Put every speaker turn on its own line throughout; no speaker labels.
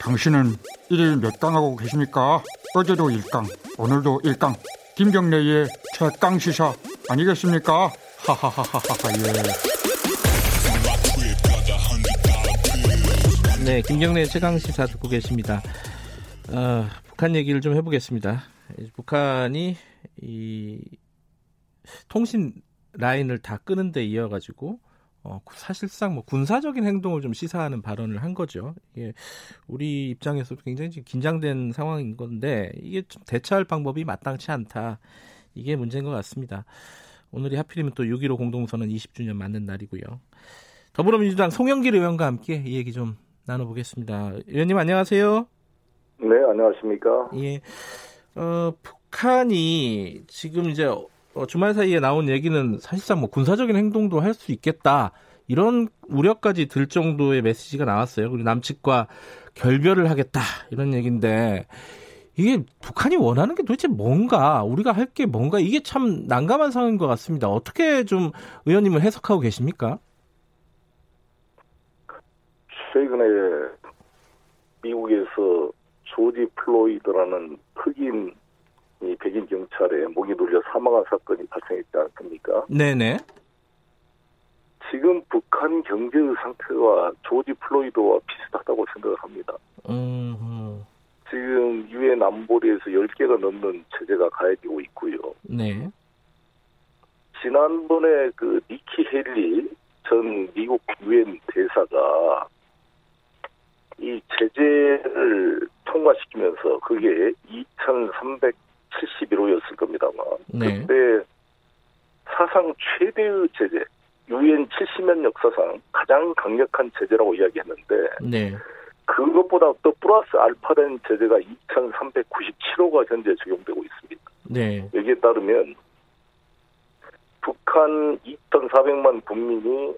당신은 일일 몇 강 하고 계십니까? 어제도 1강, 오늘도 1강. 김경래의 최강 시사 아니겠습니까? 하하하하하 예.
네, 김경래 최강 시사 듣고 계십니다. 어, 북한 얘기를 좀 해보겠습니다. 북한이 이 통신 라인을 다 끄는 데 이어가지고 어, 사실상 뭐 군사적인 행동을 좀 시사하는 발언을 한 거죠. 이게 우리 입장에서도 굉장히 긴장된 상황인 건데 이게 좀 대처할 방법이 마땅치 않다. 이게 문제인 것 같습니다. 오늘이 하필이면 또 6.15 공동선언 20주년 맞는 날이고요. 더불어민주당 송영길 의원과 함께 이 얘기 좀 나눠보겠습니다. 의원님 안녕하세요.
네, 안녕하십니까.
예. 어, 북한이 지금 이제 어, 주말 사이에 나온 얘기는 사실상 뭐 군사적인 행동도 할 수 있겠다. 이런 우려까지 들 정도의 메시지가 나왔어요. 그리고 남측과 결별을 하겠다. 이런 얘기인데 이게 북한이 원하는 게 도대체 뭔가 우리가 할 게 뭔가 이게 참 난감한 상황인 것 같습니다. 어떻게 좀 의원님은 해석하고 계십니까?
최근에 미국에서 조지 플로이드라는 흑인 이 백인 경찰에 목이 눌려 사망한 사건이 발생했지 않습니까?
네네.
지금 북한 경제의 상태와 조지 플로이드와 비슷하다고 생각을 합니다. 음. 지금 유엔 안보리에서 10개가 넘는 체제가 가해지고 있고요.
네.
지난번에 그 니키 헬리 전 미국 유엔 대사가 이 제재를 통과시키면서 그게 2,371호였을 겁니다만 네. 그때 사상 최대의 제재, 유엔 70년 역사상 가장 강력한 제재라고 이야기했는데
네.
그것보다 또 플러스 알파된 제재가 2,397호가 현재 적용되고 있습니다.
네.
여기에 따르면 북한 2,400만 국민이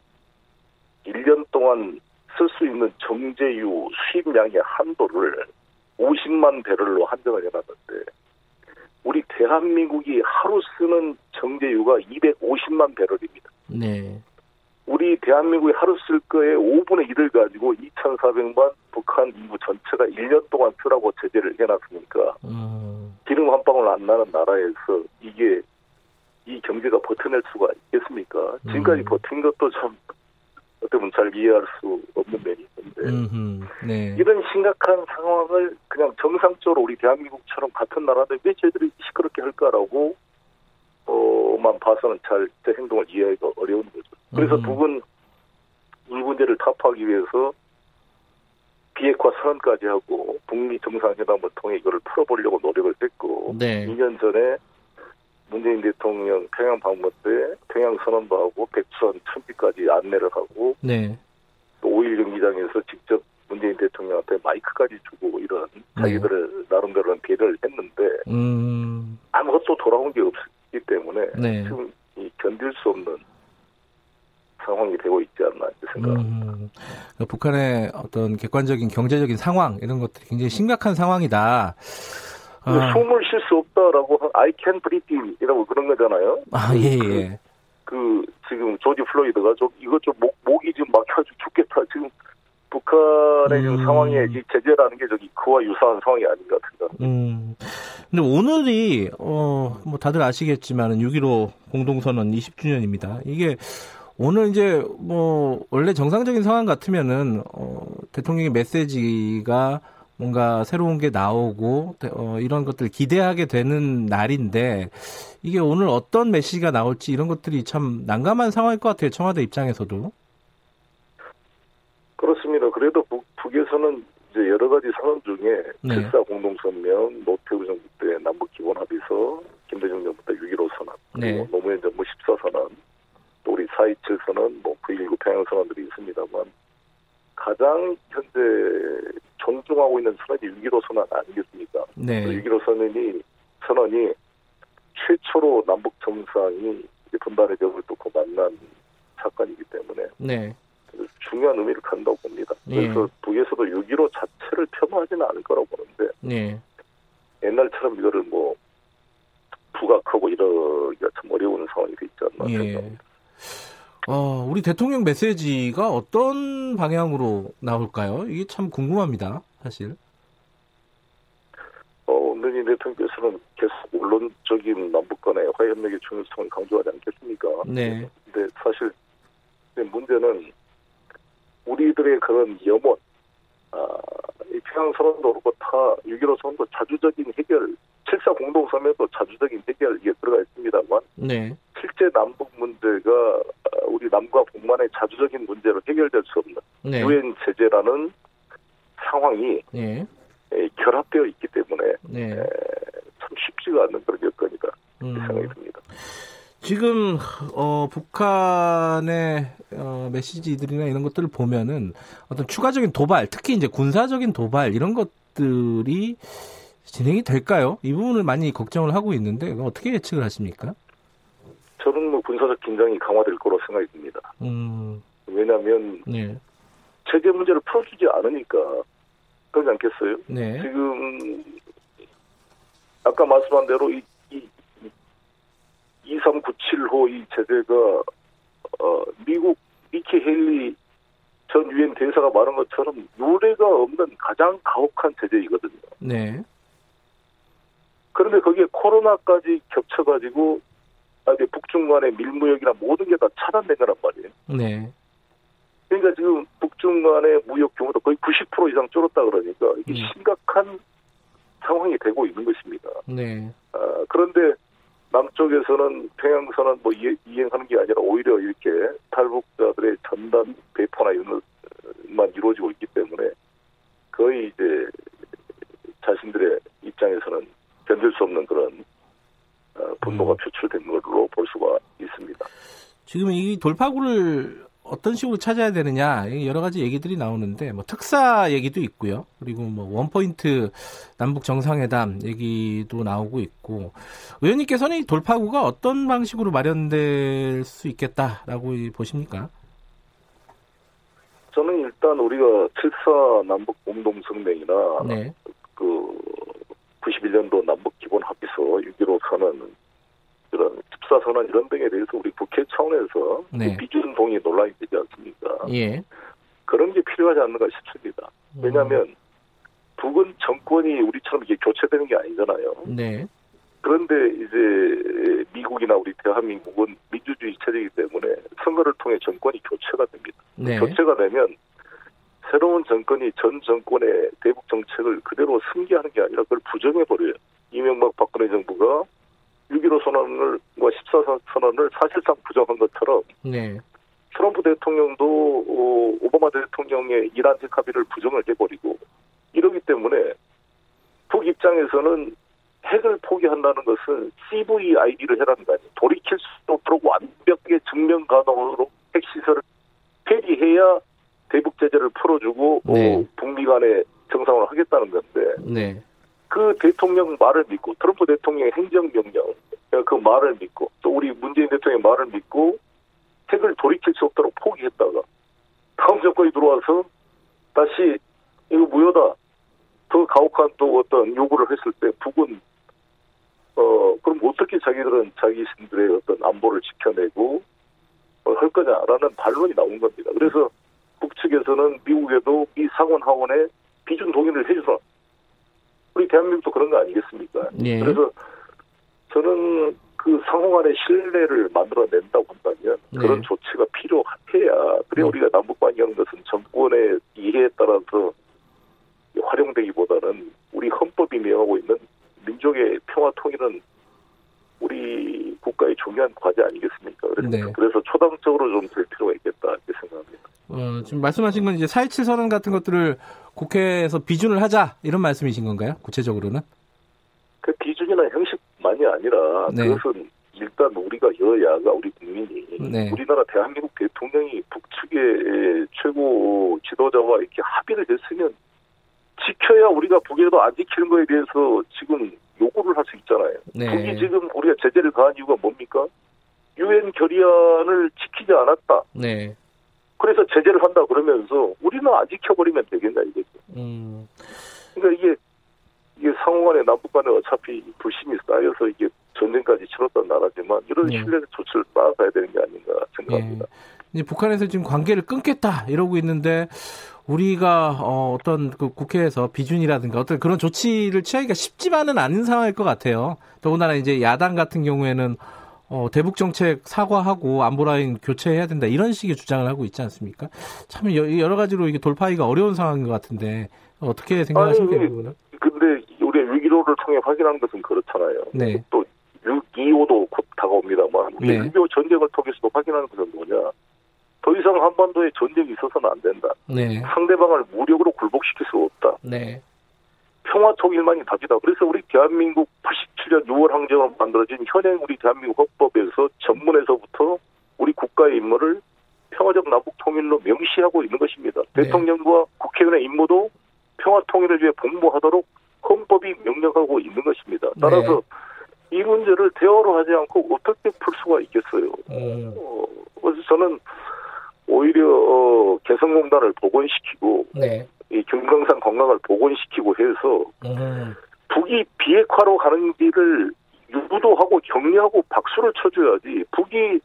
1년 동안 쓸 수 있는 정제유 수입량의 한도를 50만 배럴로 한정을 해놨는데 대한민국이 하루 쓰는 정제유가 250만 배럴입니다.
네.
우리 대한민국이 하루 쓸 거에 5분의 1을 가지고 2,400만 북한 인구 전체가 1년 동안 쓰라고 제재를 해놨으니까 음. 기름 한 방울 안 나는 나라에서 이게 이 경제가 버텨낼 수가 있겠습니까? 지금까지 음. 버틴 것도 참 어떻게 보면 잘 이해할 수 없는 면이
네.
이런 심각한 상황을 그냥 정상적으로 우리 대한민국처럼 같은 나라들 왜 쟤들이 시끄럽게 할까라고 어만 봐서는 잘 제 행동을 이해하기가 어려운 거죠. 그래서 음. 북은 이 문제를 타파하기 위해서 비핵화 선언까지 하고 북미 정상회담을 통해 이거를 풀어보려고 노력을 했고
네.
2년 전에 문재인 대통령 평양 방문 때 평양 선언도 하고 백천 천지까지 안내를 하고
네.
또 5일 경기장에서 직접 문재인 대통령한테 마이크까지 주고 이런 네. 자기들을 나름대로는 배려를 했는데
음.
아무것도 돌아온 게 없기 때문에
네.
지금 이 견딜 수 없는 상황이 되고 있지 않나 생각합니다. 음,
그러니까 북한의 어떤 객관적인 경제적인 상황 이런 것들이 굉장히 심각한 상황이다.
아. 숨을 쉴 수 없다라고 I can breathe이라고 그런 거잖아요.
아 예 예.
그, 그 지금 조지 플로이드가 좀 이것 좀 목, 목이 좀 막혀가지고 죽겠다. 지금 북한의 음. 상황에 이 제재라는 게 저기 그와 유사한 상황이 아닌가 생각합니다.
음. 근데 오늘이 어 뭐 다들 아시겠지만은 6.15 공동선언 20주년입니다. 이게 오늘 이제 뭐 원래 정상적인 상황 같으면은 어 대통령의 메시지가 뭔가 새로운 게 나오고 어, 이런 것들 기대하게 되는 날인데 이게 오늘 어떤 메시지가 나올지 이런 것들이 참 난감한 상황일 것 같아요. 청와대 입장에서도.
그렇습니다. 그래도 북, 북에서는 이제 여러 가지 상황 중에
네.
7사 공동선명, 노태우 정부 때 남북 기본 합의서, 김대중 정부 때 6.15 선언,
네.
노무현 정부 14 선언, 또 우리 4.27 선언, 뭐9.19 평양 선언들이 있습니다만 가장 현재 존중하고 있는 선언이 6.15 선언 아니겠습니까?
네.
6.15 선언이, 선언이 최초로 남북 정상이 분단의 벽을 뚫고 만난 사건이기 때문에
네.
중요한 의미를 갖는다고 봅니다. 그래서 예. 북에서도 6.15 자체를 폄하하지는 않을 거라고 보는데
예.
옛날처럼 이거를 뭐 부각하고 이러기가 참 어려운 상황이 돼 있지 않나
예. 생각합니다. 어, 우리 대통령 메시지가 어떤 방향으로 나올까요? 이게 참 궁금합니다. 사실.
어, 문재인 대통령께서는 계속 원론적인 남북 간의 화해협력의 중요성을 강조하지 않겠습니까?
네.
근데 사실 문제는 우리들의 그런 염원, 아, 이 평양 선언도 그렇고 타 6.15 선언도 자주적인 해결, 7사 공동성명도 자주적인 해결 이게 들어가 있습니다만
네.
실제 남북 문제가 우리 남과 북만의 자주적인 문제로 해결될 수 없는 네. 유엔 제재라는 상황이 네. 결합되어 있기 때문에 네. 참 쉽지가 않는 그런 여건이다 음. 생각이 듭니다.
지금 어, 북한의 어, 메시지들이나 이런 것들을 보면은 어떤 추가적인 도발, 특히 이제 군사적인 도발 이런 것들이 진행이 될까요? 이 부분을 많이 걱정을 하고 있는데 어떻게 예측을 하십니까?
군사적 긴장이 강화될 거로 생각이 듭니다. 음. 왜냐하면 네. 체제 문제를 풀어주지 않으니까 그러지 않겠어요? 네. 지금 아까 말씀한 대로 이, 이, 2397호 이 제재가 어, 미국 니키 헬리 전 유엔 대사가 말한 것처럼 노래가 없는 가장 가혹한 제재이거든요. 네. 그런데 거기에 코로나까지 겹쳐가지고 아, 이제 북중 간의 밀무역이나 모든 게 다 차단된 거란 말이에요. 네. 그러니까 지금 북중 간의 무역 규모도 거의 90% 이상 줄었다 그러니까 이게 네. 심각한 상황이 되고 있는 것입니다. 네. 아, 그런데 남쪽에서는 평양선언 뭐 이행하는 게 아니라 오히려 이렇게 탈북자들의 전단 배포나 이런 것만 이루어지고 있기 때문에 거의 이제 자신들의 입장에서는 견딜 수 없는 그런 어, 분노가 음. 표출된 걸로 볼 수가 있습니다.
지금 이 돌파구를 어떤 식으로 찾아야 되느냐 여러 가지 얘기들이 나오는데 뭐 특사 얘기도 있고요. 그리고 뭐 원포인트 남북 정상회담 얘기도 나오고 있고 의원님께서는 이 돌파구가 어떤 방식으로 마련될 수 있겠다라고 보십니까?
저는 일단 우리가 7사 남북 공동 성명이나 네. 그 91년도 남북 기본 합의서 6.15 선언 그런 집사 선언 이런 등에 대해서 우리 국회 차원에서 네. 비준 동의 논란이 되지 않습니까? 예. 그런 게 필요하지 않는가 싶습니다. 왜냐하면 음. 북은 정권이 우리처럼 이게 교체되는 게 아니잖아요. 네. 그런데 이제 미국이나 우리 대한민국은 민주주의 체제이기 때문에 선거를 통해 정권이 교체가 됩니다. 네. 교체가 되면 새로운 정권이 전 정권의 대북 정책을 그대로 승계하는 게 아니라 그걸 부정해버려요. 이명박 박근혜 정부가 6.15 선언을, 뭐14 선언을 사실상 부정한 것처럼 네. 트럼프 대통령도 어, 오바마 대통령의 이란 핵 합의를 부정을 해버리고 이러기 때문에 북 입장에서는 핵을 포기한다는 것은 CVID를 해라는 거 아니에요. 돌이킬 수 없도록 완벽하게 증명 가능으로 핵시설을 폐기해야 대북 제재를 풀어주고 네. 어, 북미 간의 정상을 하겠다는 건데 네. 그 대통령 말을 믿고 트럼프 대통령의 행정명령 그 말을 믿고 또 우리 문재인 대통령의 말을 믿고 핵을 돌이킬 수 없도록 포기했다가 다음 정권이 들어와서 다시 이거 무효다 더 가혹한 또 어떤 요구를 했을 때 북은 어 그럼 어떻게 자기들은 자기신들의 어떤 안보를 지켜내고 어, 할 거냐라는 반론이 나온 겁니다. 그래서 북측에서는 미국에도 이 상원 하원에 비준 동의를 해줘서 우리 대한민국도 그런 거 아니겠습니까? 예. 그래서 저는 그 상호 간의 신뢰를 만들어낸다고 한다면 네. 그런 조치가 필요해야 그래 네. 우리가 남북 관계하는 것은 정권의 이해에 따라서 활용되기보다는 우리 헌법이 명하고 있는 민족의 평화 통일은 우리 국가의 중요한 과제 아니겠습니까? 그래서, 네. 그래서 초당적으로 좀 될 필요가 있겠다 이렇게 생각합니다.
어, 지금 말씀하신 건 이제 4.27 선언 같은 것들을 국회에서 비준을 하자 이런 말씀이신 건가요? 구체적으로는?
그 비준이나 형식만이 아니라 네. 그것은 일단 우리가 여야가 우리 국민이 네. 우리나라 대한민국 대통령이 북측의 최고 지도자와 이렇게 합의를 했으면 지켜야 우리가 북에도 안 지키는 거에 대해서 지금 요구를 할 수 있잖아요. 네. 북이 지금 우리가 제재를 가한 이유가 뭡니까? 유엔 결의안을 지키지 않았다. 네. 그래서 제재를 한다 그러면서 우리는 안 지켜버리면 되겠나 이거죠. 음. 그러니까 이게 이게 상호간에 남북 간에 어차피 불신이 쌓여서 이게 전쟁까지 치렀던 나라지만 이런 네. 신뢰 조치를 쌓아가야 되는 게 아닌가 생각합니다. 네.
북한에서 지금 관계를 끊겠다 이러고 있는데 우리가 어, 어떤 그 국회에서 비준이라든가 어떤 그런 조치를 취하기가 쉽지만은 않은 상황일 것 같아요. 더군다나 이제 야당 같은 경우에는 어, 대북 정책 사과하고 안보라인 교체해야 된다 이런 식의 주장을 하고 있지 않습니까? 참 여러 가지로 이게 돌파하기가 어려운 상황인 것 같은데 어떻게 생각하십니까?
아니, 근데 우리 위기로를 통해 확인하는 것은 그렇잖아요. 네. 또 6.25도 곧 다가옵니다만 우리 네. 6.25 전쟁을 통해서도 확인하는 것은 뭐냐? 더 이상 한반도에 전쟁이 있어서는 안 된다. 네. 상대방을 무력으로 굴복시킬 수 없다. 네. 평화 통일만이 답이다. 그래서 우리 대한민국 87년 6월 항쟁으로 만들어진 현행 우리 대한민국 헌법에서 전문에서부터 우리 국가의 임무를 평화적 남북 통일로 명시하고 있는 것입니다. 네. 대통령과 국회의원의 임무도 평화 통일을 위해 복무하도록 명령하고 있는 것입니다. 따라서 네. 이 문제를 대화로 하지 않고 어떻게 풀 수가 있겠어요. 음. 어, 그래서 저는 오히려 어, 개성공단을 복원시키고 네. 이 금강산 관광을 복원시키고 해서 음. 북이 비핵화로 가는 길을 유도하고 격려하고 박수를 쳐줘야지 북이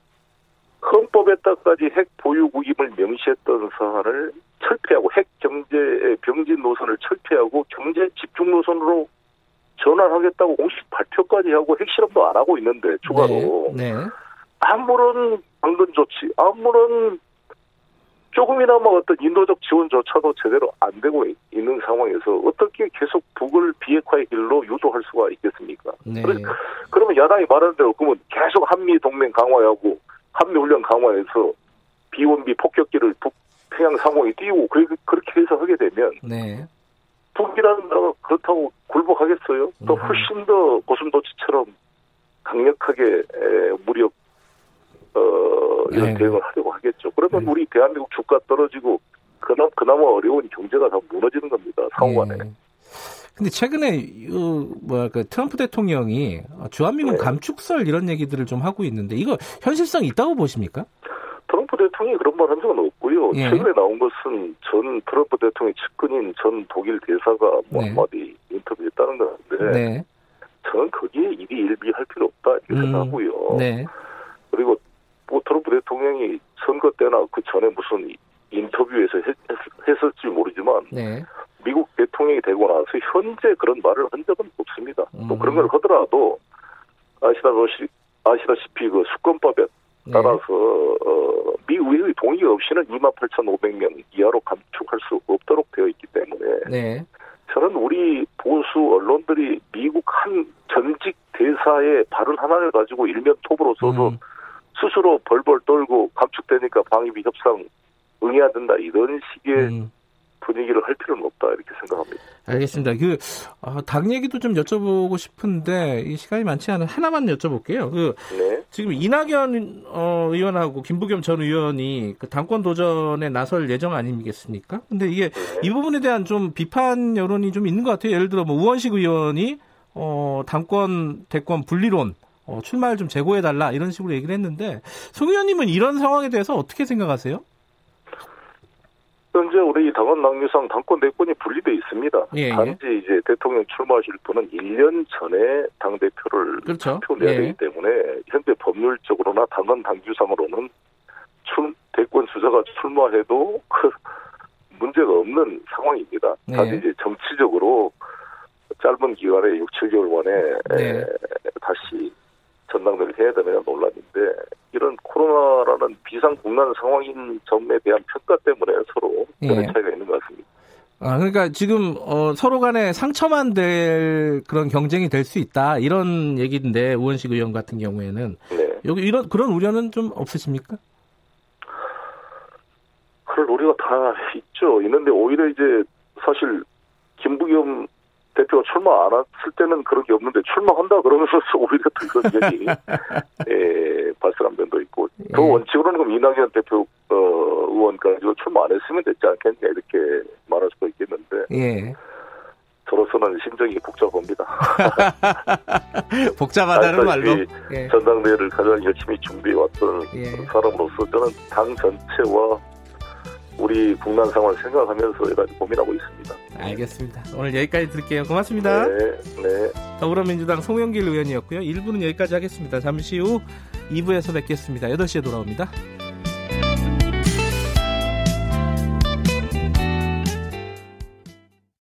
헌법에다까지 핵 보유 국임을 명시했던 사안을 철폐하고 핵 경제 병진 노선을 철폐하고 경제 집중 노선으로 전환하겠다고 공식 발표까지 하고 핵실험도 안 하고 있는데 추가로 네. 네. 아무런 방금 조치 아무런 조금이나마 어떤 인도적 지원조차도 제대로 안 되고 있는 상황에서 어떻게 계속 북을 비핵화의 길로 유도할 수가 있겠습니까? 네. 그러면 야당이 말하는 대로 그러면 계속 한미 동맹 강화하고 한미 훈련 강화해서 비원비 폭격기를 북 평양 상공에 띄우고 그렇게 해서 하게 되면 네. 북이라는 나라가 그렇다고 굴복하겠어요? 또 음. 훨씬 더 고슴도치처럼 강력하게 무력 어, 이런 네. 대응을 하려고 하겠죠. 그러면 네. 우리 대한민국 주가 떨어지고 그나마, 그나마 어려운 경제가 다 무너지는 겁니다. 상호간에. 네.
근데 최근에 어, 뭐랄까 트럼프 대통령이 주한미군 네. 감축설 이런 얘기들을 좀 하고 있는데 이거 현실성 있다고 보십니까?
트럼프 대통령이 그런 말 한 적은 없고요. 예. 최근에 나온 것은 전 트럼프 대통령 측근인 전 독일 대사가 뭐 네. 한마디 인터뷰했다는 건데 네. 저는 거기에 일이 일비할 필요 없다 이렇게 음. 생각하고요. 네. 그리고 뭐 트럼프 대통령이 선거 때나 그 전에 무슨 인터뷰에서 했, 했을지 모르지만 네. 미국 대통령이 되고 나서 현재 그런 말을 한 적은 없습니다. 음. 또 그런 걸 하더라도 아시다시피 아시다시피 그 수권법에 네. 따라서 네. 어, 없이는 28,500명 이하로 감축할 수 없도록 되어 있기 때문에 네. 저는 우리 보수 언론들이 미국 한 전직 대사의 발언 하나를 가지고 일면 톱으로 써서 음. 스스로 벌벌 떨고 감축되니까 방위비 협상 응해야 된다 이런 식의 음. 분위기를 할 필요는 없다 이렇게 생각합니다.
알겠습니다. 그 어, 당 얘기도 좀 여쭤보고 싶은데 이 시간이 많지 않은 하나만 여쭤볼게요. 그 네. 지금 이낙연 어, 의원하고 김부겸 전 의원이 그 당권 도전에 나설 예정 아니겠습니까? 근데 이게 네. 이 부분에 대한 좀 비판 여론이 좀 있는 것 같아요. 예를 들어 뭐 우원식 의원이 어, 당권 대권 분리론 어, 출마를 좀 재고해달라 이런 식으로 얘기를 했는데 송 의원님은 이런 상황에 대해서 어떻게 생각하세요?
현재 우리 당원 당규상 당권 대권이 분리돼 있습니다. 예, 예. 단지 예. 이제 대통령 출마하실 분은 1년 전에 당 대표를 그렇죠. 투표내야 예. 되기 때문에 현재 법률적으로나 당원 당규상으로는 출, 대권 수자가 출마해도 그 문제가 없는 상황입니다. 네. 단지 이제 정치적으로 짧은 기간에 6, 7개월 만에 네. 다시 전당대를 해야 되느냐 논란인데 이런 코로나라는 비상국난 상황인 점에 대한 평가 때문에 서로 그런 예. 차이가 있는 것 같습니다.
아, 그러니까 지금 어, 서로 간에 상처만 될 그런 경쟁이 될 수 있다 이런 얘기인데 우원식 의원 같은 경우에는 네. 여기 이런 그런 우려는 좀 없으십니까?
그럴 우려가 다 있죠. 있는데 오히려 이제 사실 김부겸 대표가 출마 안 했을 때는 그런 게 없는데 출마한다 그러면서 오히려 더 그런 얘기 예, 발설한 면도 있고 예. 그 원칙으로는 그럼 이낙연 대표 어, 의원까지 출마 안 했으면 됐지 않겠냐 이렇게 말할 수도 있겠는데 예. 저로서는 심정이 복잡합니다.
복잡하다는 말로
예. 전당대회를 가장 열심히 준비해왔던 예. 사람으로서 저는 당 전체와 우리 국난 상황을 생각하면서 여러 가지 고민하고 있습니다.
알겠습니다. 오늘 여기까지 드릴게요. 고맙습니다. 네, 네. 더불어민주당 송영길 의원이었고요. 1부는 여기까지 하겠습니다. 잠시 후 2부에서 뵙겠습니다. 8시에 돌아옵니다.